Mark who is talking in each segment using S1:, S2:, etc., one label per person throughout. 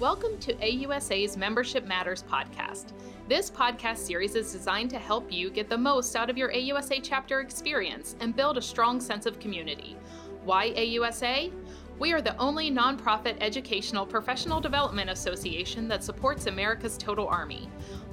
S1: Welcome to AUSA's Membership Matters podcast. This podcast series is designed to help you get the most out of your AUSA chapter experience and build a strong sense of community. Why AUSA? We are the only nonprofit educational professional development association that supports America's total army.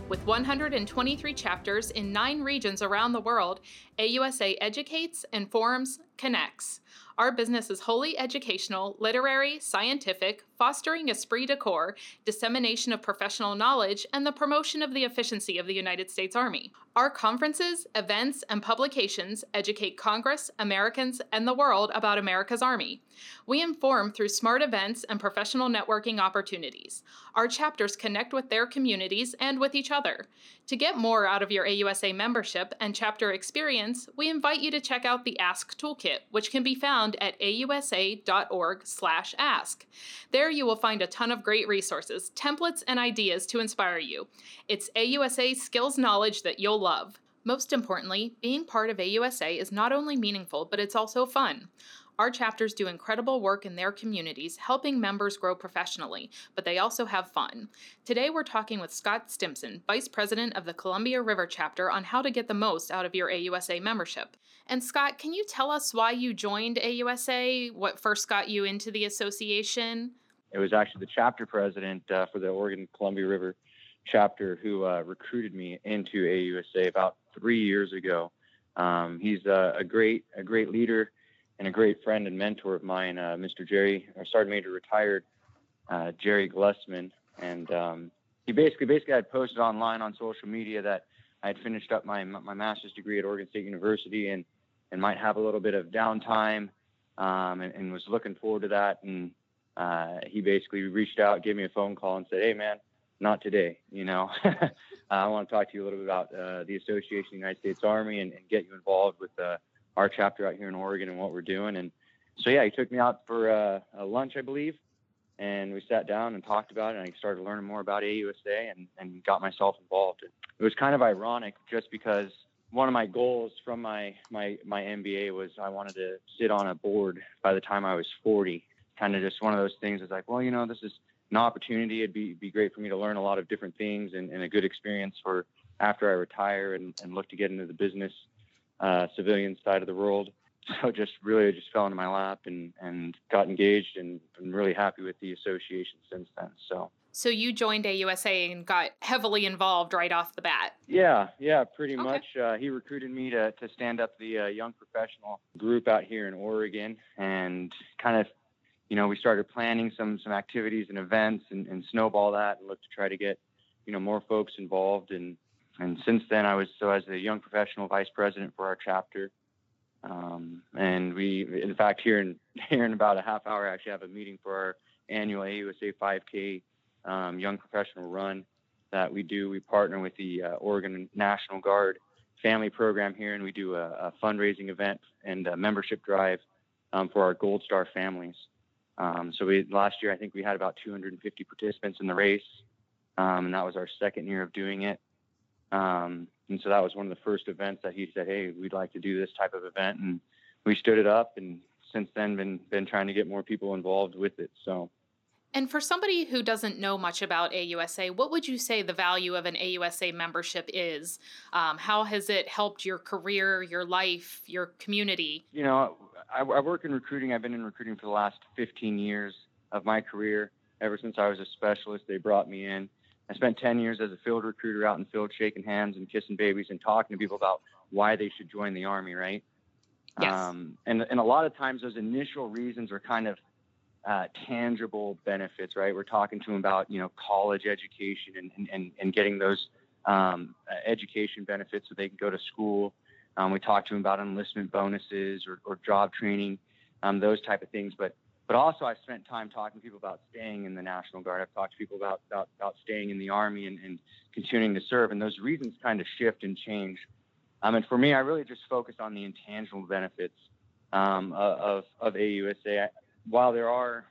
S1: With 123 chapters in nine regions around the world, AUSA educates, informs, connects. Our business is wholly educational, literary, scientific, fostering esprit de corps, dissemination of professional knowledge, and the promotion of the efficiency of the United States Army. Our conferences, events, and publications educate Congress, Americans, and the world about America's Army. We inform through smart events and professional networking opportunities. Our chapters connect with their communities and with each other. To get more out of your AUSA membership and chapter experience, we invite you to check out the Ask Toolkit, which can be found at ausa.org/ask. There you will find a ton of great resources, templates, and ideas to inspire you. It's AUSA skills knowledge that you'll love. Most importantly, being part of AUSA is not only meaningful, but it's also fun. Our chapters do incredible work in their communities, helping members grow professionally, but they also have fun. Today, we're talking with Scott Stimson, Vice President of the Columbia River chapter, on how to get the most out of your AUSA membership. And Scott, can you tell us why you joined AUSA? What first got you into the association?
S2: It was actually the chapter president uh, for the Oregon Columbia River chapter who uh, recruited me into AUSA about three years ago. Um, he's a, a, great a great leader and a great friend and mentor of mine, uh, Mr. Jerry, or Sergeant Major retired uh, Jerry Glessman, and um, he basically basically had posted online on social media that I had finished up my my master's degree at Oregon State University and and might have a little bit of downtime, um, and, and, was looking forward to that. And uh, he basically reached out, gave me a phone call, and said, "Hey, man." Not today, you know. I want to talk to you a little bit about uh, the Association of the United States Army and, and get you involved with uh, our chapter out here in Oregon and what we're doing. And so, yeah, he took me out for uh, a lunch, I believe, and we sat down and talked about it. And I started learning more about AUSA and, and got myself involved. It was kind of ironic just because one of my goals from my, my, my MBA was I wanted to sit on a board by the time I was 40. Kind of just one of those things is like, well, you know, this is an opportunity. It'd be, be great for me to learn a lot of different things and, and a good experience for after I retire and, and look to get into the business uh, civilian side of the world. So just really just fell into my lap and, and got engaged and been really happy with the association since then. So
S1: so you joined AUSA and got heavily involved right off the bat.
S2: Yeah, yeah, pretty okay. much. Uh, he recruited me to, to stand up the uh, young professional group out here in Oregon, and kind of, you know, we started planning some some activities and events, and, and snowball that, and look to try to get, you know, more folks involved. And and since then, I was so as the young professional vice president for our chapter. Um, and we, in fact, here in here in about a half hour, actually have a meeting for our annual AUSA 5K um, Young Professional Run that we do. We partner with the uh, Oregon National Guard Family Program here, and we do a, a fundraising event and a membership drive um, for our Gold Star families. Um, so we last year, I think we had about 250 participants in the race, um, and that was our second year of doing it. Um, and so that was one of the first events that he said, "Hey, we'd like to do this type of event," and we stood it up. And since then, been been trying to get more people involved with it. So.
S1: And for somebody who doesn't know much about AUSA, what would you say the value of an AUSA membership is? Um, how has it helped your career, your life, your community?
S2: You know, I, I work in recruiting. I've been in recruiting for the last 15 years of my career. Ever since I was a specialist, they brought me in. I spent 10 years as a field recruiter out in the field, shaking hands and kissing babies and talking to people about why they should join the Army, right?
S1: Yes. Um,
S2: and, and a lot of times those initial reasons are kind of uh, tangible benefits, right? We're talking to them about, you know, college education and, and, and getting those um, education benefits so they can go to school. Um, we talk to them about enlistment bonuses or, or job training, um, those type of things. But but also, I spent time talking to people about staying in the National Guard. I've talked to people about about, about staying in the Army and, and continuing to serve, and those reasons kind of shift and change. Um, and for me, I really just focus on the intangible benefits um, of of AUSA. While there are,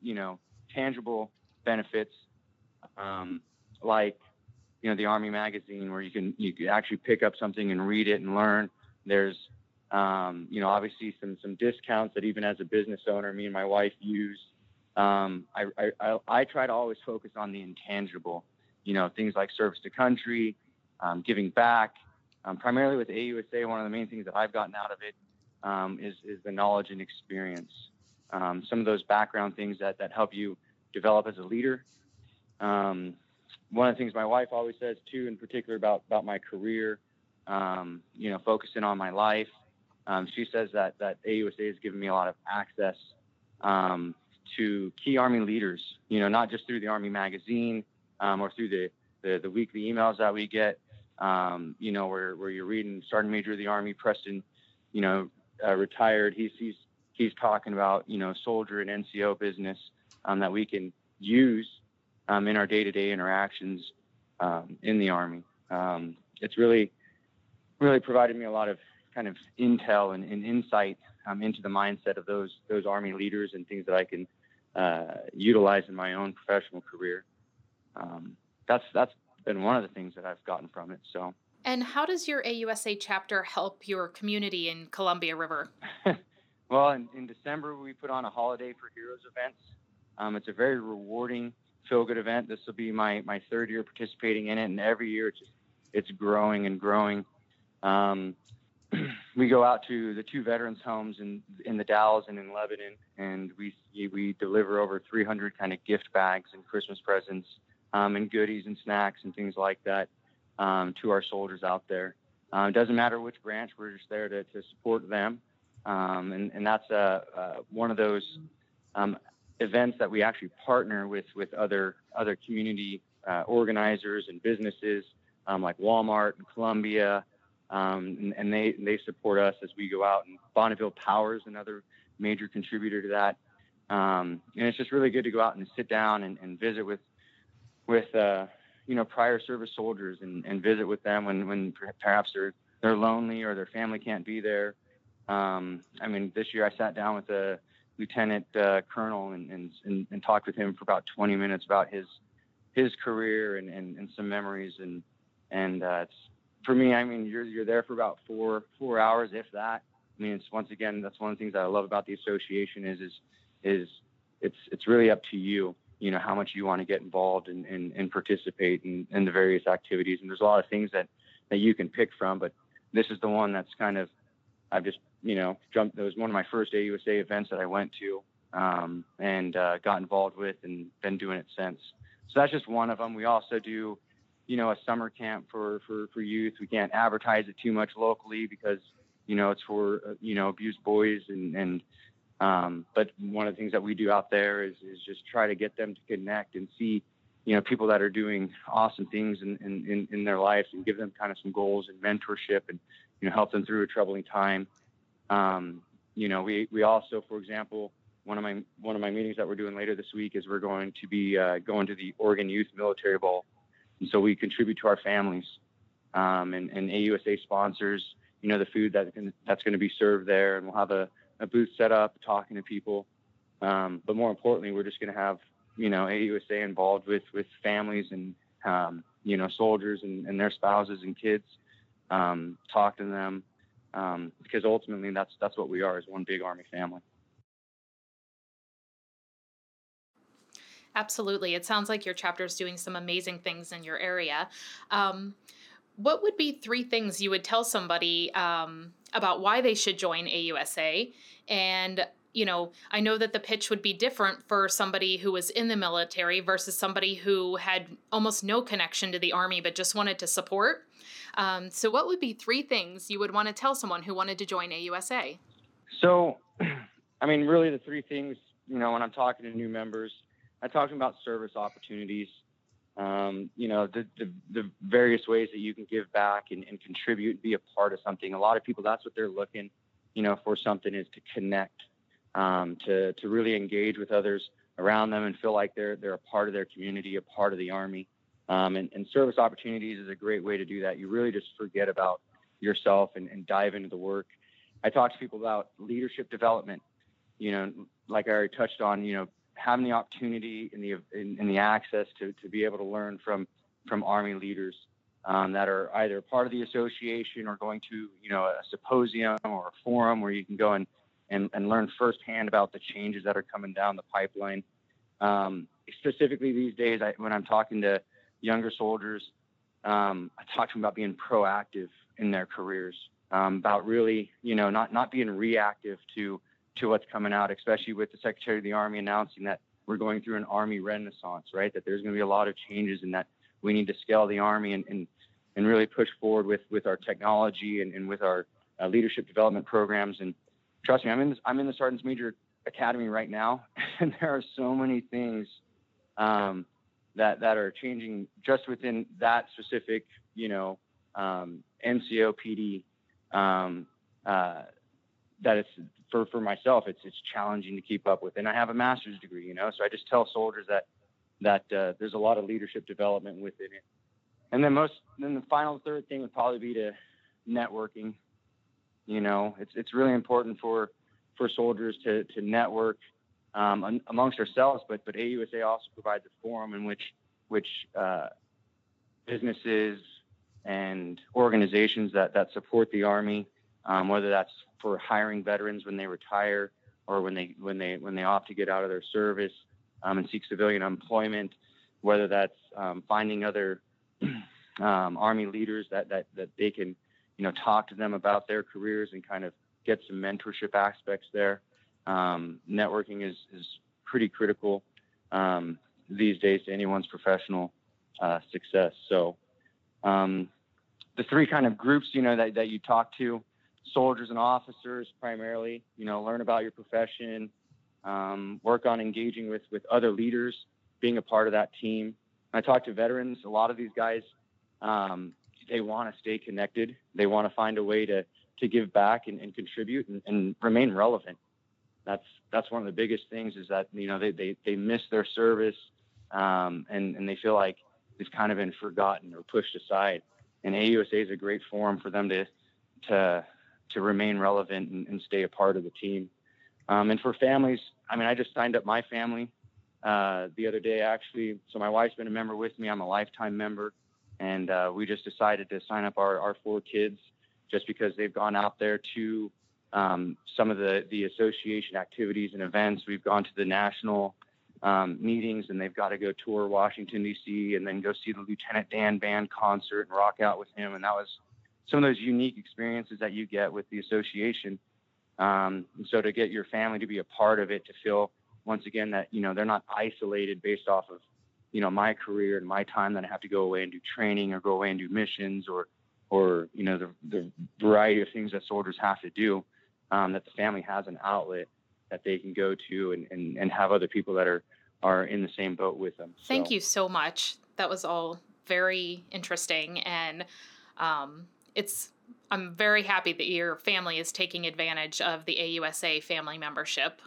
S2: you know, tangible benefits um, like you know the Army magazine, where you can you can actually pick up something and read it and learn. There's um, you know, obviously some some discounts that even as a business owner, me and my wife use um, I, I, I, try to always focus on the intangible, you know, things like service to country, um, giving back. Um, primarily with AUSA, one of the main things that I've gotten out of it um, is, is the knowledge and experience. Um, some of those background things that, that help you develop as a leader. One of the things my wife always says too, in particular about, about my career, you know, focusing on my life. She says that, that AUSA has given me a lot of access um, to key Army leaders, you know, not just through the Army magazine um, or through the, the, the, weekly emails that we get, um, you know, where, where you're reading Sergeant Major of the Army, Preston, you know, uh, retired. He's, he's, he's talking about, you know, soldier and NCO business um, that we can use um, in our day-to-day interactions um, in the Army. Um, it's really, really provided me a lot of kind of intel and, and insight um, into the mindset of those those Army leaders and things that I can uh, utilize in my own professional career. Um, that's that's been one of the things that I've gotten from it. So.
S1: And how does your AUSA chapter help your community in Columbia River?
S2: well, in, in, December we put on a holiday for heroes events. Um, it's a very rewarding feel good event. This will be my my third year participating in it, and every year it's just it's growing and growing. Um, we go out to the two veterans homes in in the Dalles and in Lebanon, and we we deliver over 300 kind of gift bags and Christmas presents um, and goodies and snacks and things like that um, to our soldiers out there. Um, it doesn't matter which branch, we're just there to, to support them, um, and and that's uh, uh, one of those um, events that we actually partner with with other other community uh, organizers and businesses like Walmart and Columbia um, and, and, they they support us as we go out. And Bonneville Power is another major contributor to that. Um, and it's just really good to go out and sit down and, and visit with with uh, you know prior service soldiers and, and visit with them when when perhaps they're they're lonely or their family can't be there. Um, I mean, this year I sat down with a lieutenant uh, colonel and, and, and, talked with him for about 20 minutes about his his career and, and, and some memories and and uh, it's for me, I mean, you're you're there for about four four hours, if that. I mean, it's once again that's one of the things that I love about the association is is is it's it's really up to you. You know how much you want to get involved and and, and participate in, in the various activities. And there's a lot of things that that you can pick from, but this is the one that's kind of I've just you know jumped. It was one of my first AUSA events that I went to um, and uh, got involved with, and been doing it since. So that's just one of them. We also do you know, a summer camp for, for, for youth. We can't advertise it too much locally because, you know, it's for, uh, you know, abused boys. And, and, um, but one of the things that we do out there is, is just try to get them to connect and see, you know, people that are doing awesome things in, in, in their lives and give them kind of some goals and mentorship and, you know, help them through a troubling time. Um, you know, we, we also, for example, one of my one of my meetings that we're doing later this week is we're going to be uh, going to the Oregon Youth Military Ball and so we contribute to our families. Um, and, and AUSA sponsors, you know, the food that can, that's going to be served there, and we'll have a, a booth set up, talking to people. Um, but more importantly, we're just going to have, you know, AUSA involved with with families and um, you know soldiers and, and, their spouses and kids, um, talk to them, um, because ultimately that's that's what we are, is one big Army family.
S1: Absolutely. It sounds like your chapter is doing some amazing things in your area. Um, what would be three things you would tell somebody um, about why they should join AUSA? And, you know, I know that the pitch would be different for somebody who was in the military versus somebody who had almost no connection to the Army but just wanted to support. Um, so, what would be three things you would want to tell someone who wanted to join AUSA?
S2: So, I mean, really, the three things, you know, when I'm talking to new members, I talked about service opportunities. Um, you know, the, the, the, various ways that you can give back and, and contribute, and be a part of something. A lot of people, that's what they're looking, you know, for something is to connect, um, to, to really engage with others around them and feel like they're, they're a part of their community, a part of the Army. Um, and, and, service opportunities is a great way to do that. You really just forget about yourself and, and dive into the work. I talk to people about leadership development. You know, like I already touched on, you know, having the opportunity and the in, in the access to, to be able to learn from from Army leaders um, that are either part of the association or going to you know a symposium or a forum where you can go and and, and learn firsthand about the changes that are coming down the pipeline. Um, specifically these days, I, when I'm talking to younger soldiers, um, I talk to them about being proactive in their careers, um, about really, you know, not not being reactive to to what's coming out, especially with the Secretary of the Army announcing that we're going through an Army renaissance, right? That there's going to be a lot of changes and that we need to scale the Army and, and, and really push forward with, with our technology and, and with our uh, leadership development programs. And trust me, I'm in, this, I'm in the Sergeant's Major Academy right now, and there are so many things um, that, that are changing just within that specific, you know, um, NCO PD um, uh, that it's for for myself it's it's challenging to keep up with. And i have a master's degree you know so i just tell soldiers that that uh, there's a lot of leadership development within it. And then most then the final third thing would probably be to networking. You know it's it's really important for for soldiers to to network um, amongst ourselves but but AUSA also provides a forum in which which uh, businesses and organizations that that support the army um, whether that's for hiring veterans when they retire or when they when they when they opt to get out of their service um, and seek civilian employment, whether that's um, finding other um, army leaders that that that they can you know talk to them about their careers and kind of get some mentorship aspects there. Um, networking is is pretty critical um, these days to anyone's professional uh, success. So um, the three kind of groups you know that, that you talk to soldiers and officers primarily. You know, learn about your profession, um, work on engaging with with other leaders, being a part of that team. I talk to veterans. A lot of these guys, um, they want to stay connected. They want to find a way to to give back and, and contribute and, and, remain relevant. That's that's one of the biggest things is that you know they they, they miss their service um, and and they feel like it's kind of been forgotten or pushed aside. And AUSA is a great forum for them to to to remain relevant and, and stay a part of the team. Um, and for families, I mean, I just signed up my family uh, the other day, actually. So my wife's been a member with me. I'm a lifetime member. And uh, we just decided to sign up our, our four kids just because they've gone out there to um, some of the, the association activities and events. We've gone to the national um, meetings and they've got to go tour Washington, D.C., and then go see the Lieutenant Dan Band concert and rock out with him. And that was some of those unique experiences that you get with the association. Um, and so to get your family to be a part of it, to feel once again that you know they're not isolated based off of you know my career and my time that I have to go away and do training or go away and do missions or or you know the, the variety of things that soldiers have to do. Um, that the family has an outlet that they can go to and, and, and have other people that are are in the same boat with them.
S1: Thank so. you so much. That was all very interesting and um, it's I'm very happy that your family is taking advantage of the AUSA family membership.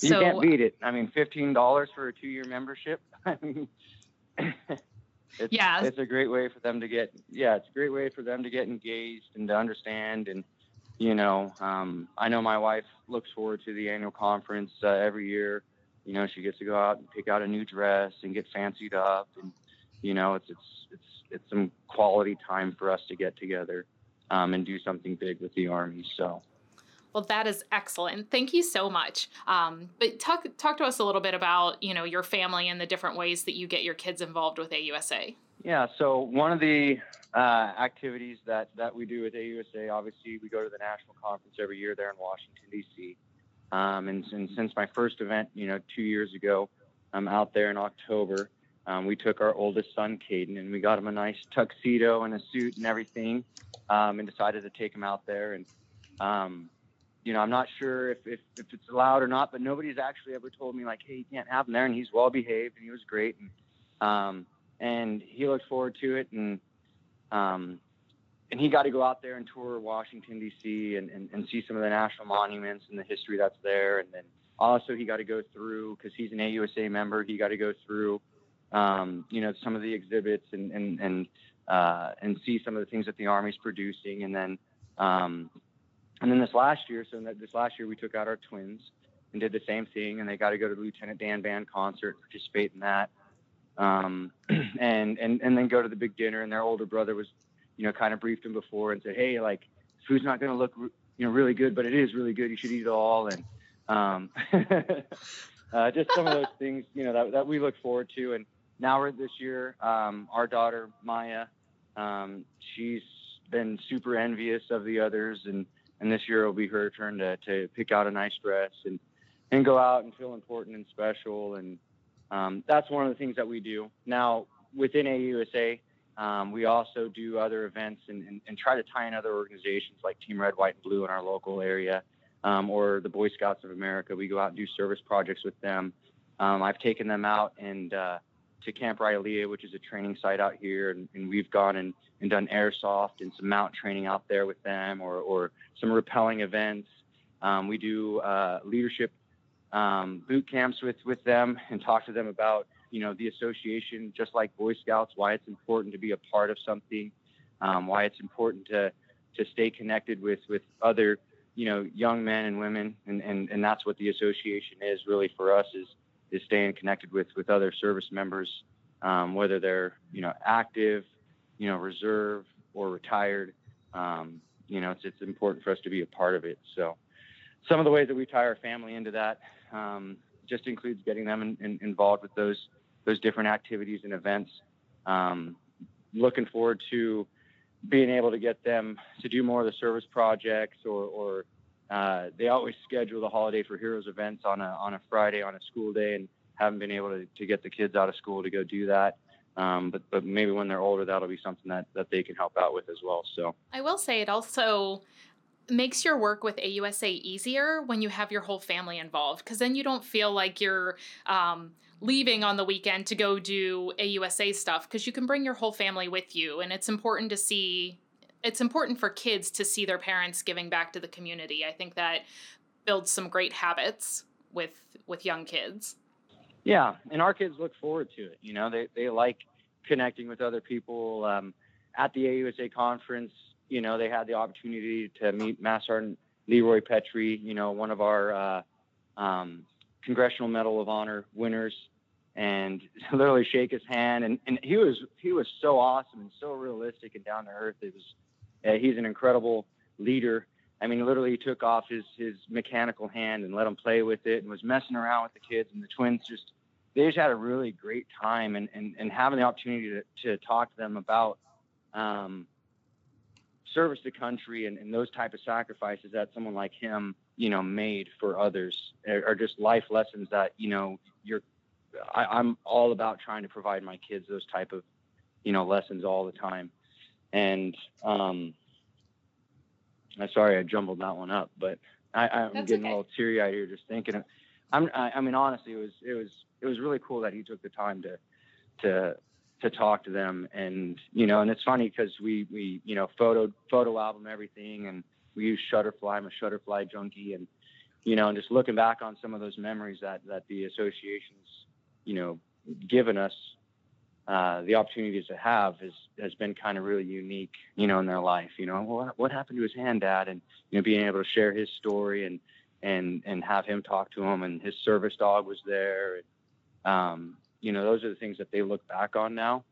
S2: You so, can't beat it. I mean, fifteen dollars for a two-year membership. I mean, it's,
S1: yeah,
S2: it's a great way for them to get. Yeah, it's a great way for them to get engaged and to understand. And you know, um, I know my wife looks forward to the annual conference uh, every year. You know, she gets to go out and pick out a new dress and get fancied up, and you know, it's it's it's it's some quality time for us to get together um, and do something big with the army. So.
S1: Well, that is excellent. Thank you so much. Um, but talk talk to us a little bit about you know your family and the different ways that you get your kids involved with AUSA.
S2: Yeah. So one of the uh, activities that that we do with AUSA, obviously, we go to the national conference every year there in Washington D.C. Um, and, and, since my first event, you know, two years ago, I'm out there in October um, we took our oldest son, Caden, and we got him a nice tuxedo and a suit and everything, um, and decided to take him out there. And, um, you know, I'm not sure if, if, if, it's allowed or not, but nobody's actually ever told me, like, hey, you can't have him there. And he's well behaved and he was great. And, um, and he looked forward to it. And, um, and he got to go out there and tour Washington, D.C., and, and, and see some of the national monuments and the history that's there. And then also, he got to go through, because he's an AUSA member, he got to go through um, you know, some of the exhibits and and and uh, and see some of the things that the Army's producing, and then um, and then this last year, so this last year we took out our twins and did the same thing, and they got to go to the Lieutenant Dan Band concert, participate in that, um, and and and then go to the big dinner. And their older brother was, you know, kind of briefed him before and said, hey, like food's not going to look, you know, really good, but it is really good. You should eat it all. And um, uh, just some of those things, you know, that, that we look forward to. And now this year, um, our daughter Maya, um, she's been super envious of the others, and and this year will be her turn to to pick out a nice dress and and go out and feel important and special. And um, that's one of the things that we do now within AUSA. Um, we also do other events and, and, and, try to tie in other organizations like Team Red, White, and Blue in our local area, um, or the Boy Scouts of America. We go out and do service projects with them. Um, I've taken them out and uh, to Camp Rilea, which is a training site out here, and, and we've gone and, and, done airsoft and some MOUT training out there with them, or, or some rappelling events. Um, we do uh, leadership um, boot camps with with them and talk to them about you know the association, just like Boy Scouts, why it's important to be a part of something, um, why it's important to to stay connected with with other you know young men and women, and and and that's what the association is really for us is is staying connected with with other service members, um, whether they're you know active, you know reserve or retired. Um, you know, it's it's important for us to be a part of it. So, some of the ways that we tie our family into that um, just includes getting them in, in, involved with those those different activities and events. Um, looking forward to being able to get them to do more of the service projects or, or uh, they always schedule the holiday for heroes events on a on a Friday on a school day and haven't been able to, to get the kids out of school to go do that. Um, but but maybe when they're older, that'll be something that that they can help out with as well. So
S1: I will say it also makes your work with AUSA easier when you have your whole family involved because then you don't feel like you're um, leaving on the weekend to go do AUSA stuff because you can bring your whole family with you and it's important to see it's important for kids to see their parents giving back to the community. I think that builds some great habits with with young kids.
S2: Yeah, and our kids look forward to it. You know, they they like connecting with other people. Um, at the AUSA conference, you know, they had the opportunity to meet Master Sergeant Leroy Petry, you know, one of our uh, um, Congressional Medal of Honor winners, and literally shake his hand. And, and he was he was so awesome and so realistic and down to earth. It was uh, he's an incredible leader. I mean, literally, he took off his his mechanical hand and let him play with it, and was messing around with the kids. And the twins just they just had a really great time, and and, and having the opportunity to, to talk to them about um, service to country and, and those type of sacrifices that someone like him, you know, made for others are, are just life lessons that you know you're. I, I'm all about trying to provide my kids those type of, you know, lessons all the time and um, I'm sorry I jumbled that one up, but I, I'm getting okay. a little teary eyed here just thinking. Of, I'm, I, I mean, honestly, it was it was it was really cool that he took the time to to to talk to them, and you know, and it's funny because we we you know photo photo album everything, and we use Shutterfly. I'm a Shutterfly junkie, and you know, and just looking back on some of those memories that that the associations you know given us uh, the opportunities to have has has been kind of really unique, you know, in their life. You know, what what happened to his hand, Dad, and you know, being able to share his story and and and have him talk to him, and his service dog was there. And, um, you know, those are the things that they look back on now,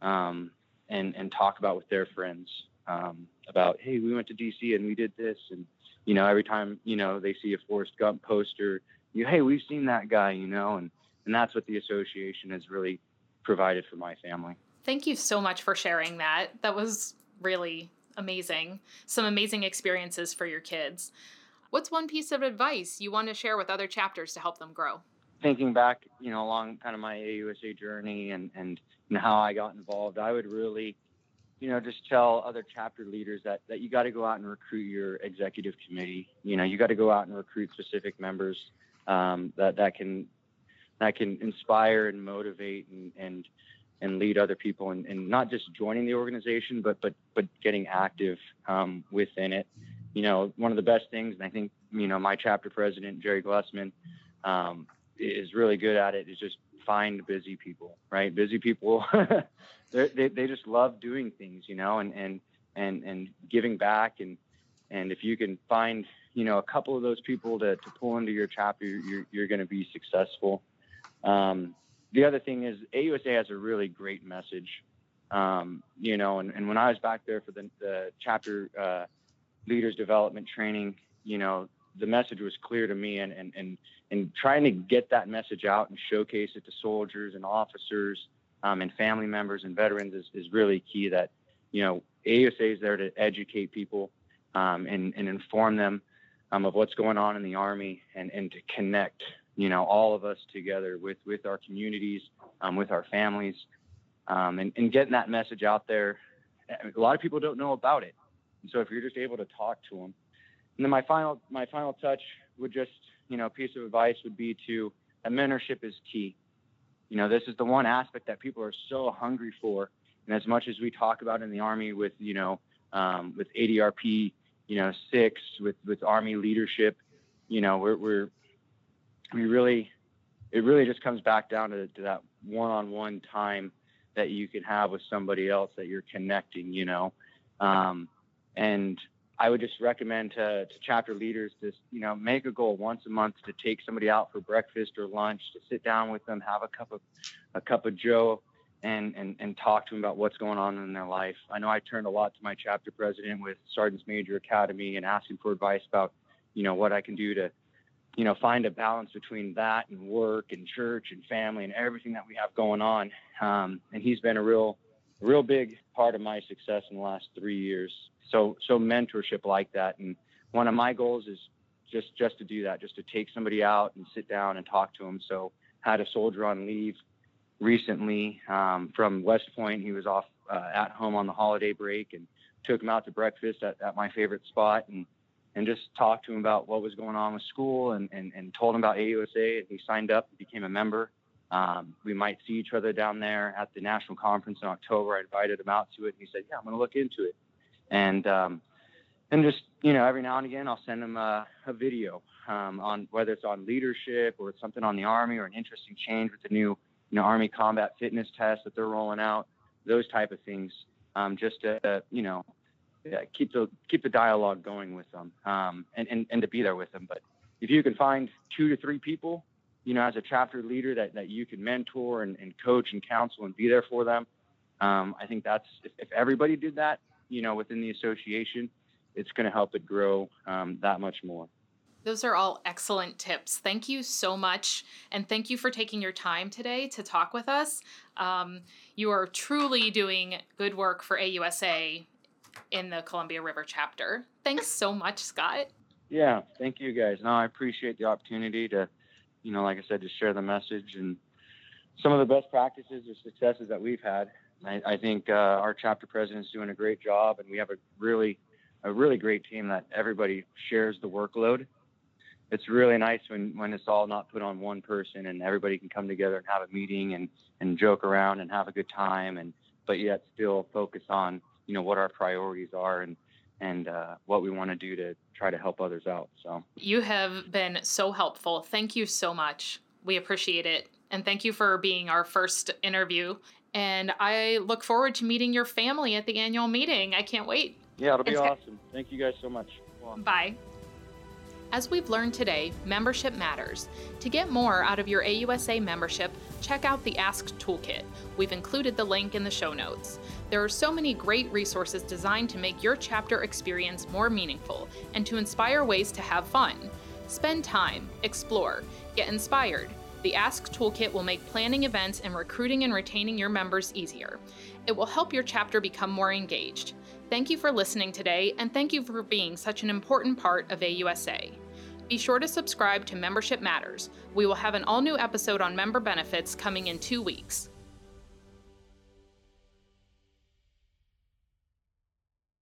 S2: um, and and talk about with their friends um, about, hey, we went to DC and we did this, and you know, every time you know they see a Forrest Gump poster, you, hey, we've seen that guy, you know, and and that's what the association has really provided for my family.
S1: Thank you so much for sharing that. That was really amazing. Some amazing experiences for your kids. What's one piece of advice you want to share with other chapters to help them grow?
S2: Thinking back, you know, along kind of my AUSA journey and and and how I got involved, I would really, you know, just tell other chapter leaders that that you got to go out and recruit your executive committee. You know, you got to go out and recruit specific members um, that that can that can inspire and motivate and and and lead other people and, and not just joining the organization but but but getting active um, within it. You know one of the best things and i think you know my chapter president jerry glessman um, is really good at it is just find busy people right? Busy people they they just love doing things you know and and and and giving back. And and if you can find you know a couple of those people to, to pull into your chapter you're, you're going to be successful um, the other thing is AUSA has a really great message, um, you know, and, and when I was back there for the, the chapter uh, leaders development training, you know, the message was clear to me, and and and and trying to get that message out and showcase it to soldiers and officers um, and family members and veterans is, is really key. That you know, AUSA is there to educate people um, and and inform them um, of what's going on in the Army and and to connect you know all of us together with with our communities, um, with our families, um, and and getting that message out there. A lot of people don't know about it, and so if you're just able to talk to them, and then my final my final touch would just you know piece of advice would be to that mentorship is key. You know this is the one aspect that people are so hungry for, and as much as we talk about in the Army with you know um, with ADRP you know six with with Army leadership, you know we're we're we really it really just comes back down to, to that one-on-one time that you can have with somebody else that you're connecting you know um, and i would just recommend to, to chapter leaders to you know make a goal once a month to take somebody out for breakfast or lunch to sit down with them have a cup of a cup of joe and, and, and talk to them about what's going on in their life. I know I turned a lot to my chapter president with Sergeant's Major Academy and asking for advice about, you know, what I can do to you know, find a balance between that and work and church and family and everything that we have going on. Um, and he's been a real, real big part of my success in the last three years. So, so mentorship like that. And one of my goals is just, just to do that, just to take somebody out and sit down and talk to them. So had a soldier on leave recently um, from West Point. He was off uh, at home on the holiday break and took him out to breakfast at, at my favorite spot. And and just talked to him about what was going on with school and, and, and told him about AUSA. He signed up became a member. Um, we might see each other down there at the national conference in October. I invited him out to it, and he said, "Yeah, I'm going to look into it." And um, and just you know, every now and again, I'll send him a, a video um, on whether it's on leadership or it's something on the Army or an interesting change with the new you know Army combat fitness test that they're rolling out. Those type of things, um, just to uh, you know yeah, keep the keep the dialogue going with them um, and, and and to be there with them. But if you can find two to three people, you know, as a chapter leader that that you can mentor and, and coach and counsel and be there for them, um, I think that's if, if, everybody did that, you know, within the association, it's going to help it grow um, that much more.
S1: Those are all excellent tips. Thank you so much. And thank you for taking your time today to talk with us. Um, you are truly doing good work for AUSA in the Columbia River chapter. Thanks so much, Scott.
S2: Yeah, thank you guys. No, I appreciate the opportunity to, you know, like I said, to share the message and some of the best practices or successes that we've had. I, I think uh, our chapter president is doing a great job, and we have a really, a really great team that everybody shares the workload. It's really nice when, when it's all not put on one person and everybody can come together and have a meeting and, and joke around and have a good time and but yet still focus on you know what our priorities are and and uh, what we want to do to try to help others out. So
S1: you have been so helpful. Thank you so much. We appreciate it, and thank you for being our first interview. And I look forward to meeting your family at the annual meeting. I can't wait.
S2: Yeah, it'll be it's awesome. Thank you guys so much.
S1: Bye. As we've learned today, membership matters. To get more out of your AUSA membership, check out the Ask Toolkit. We've included the link in the show notes. There are so many great resources designed to make your chapter experience more meaningful and to inspire ways to have fun. Spend time, explore, get inspired. The Ask Toolkit will make planning events and recruiting and retaining your members easier. It will help your chapter become more engaged. Thank you for listening today, and thank you for being such an important part of AUSA. Be sure to subscribe to Membership Matters. We will have an all new episode on member benefits coming in two weeks.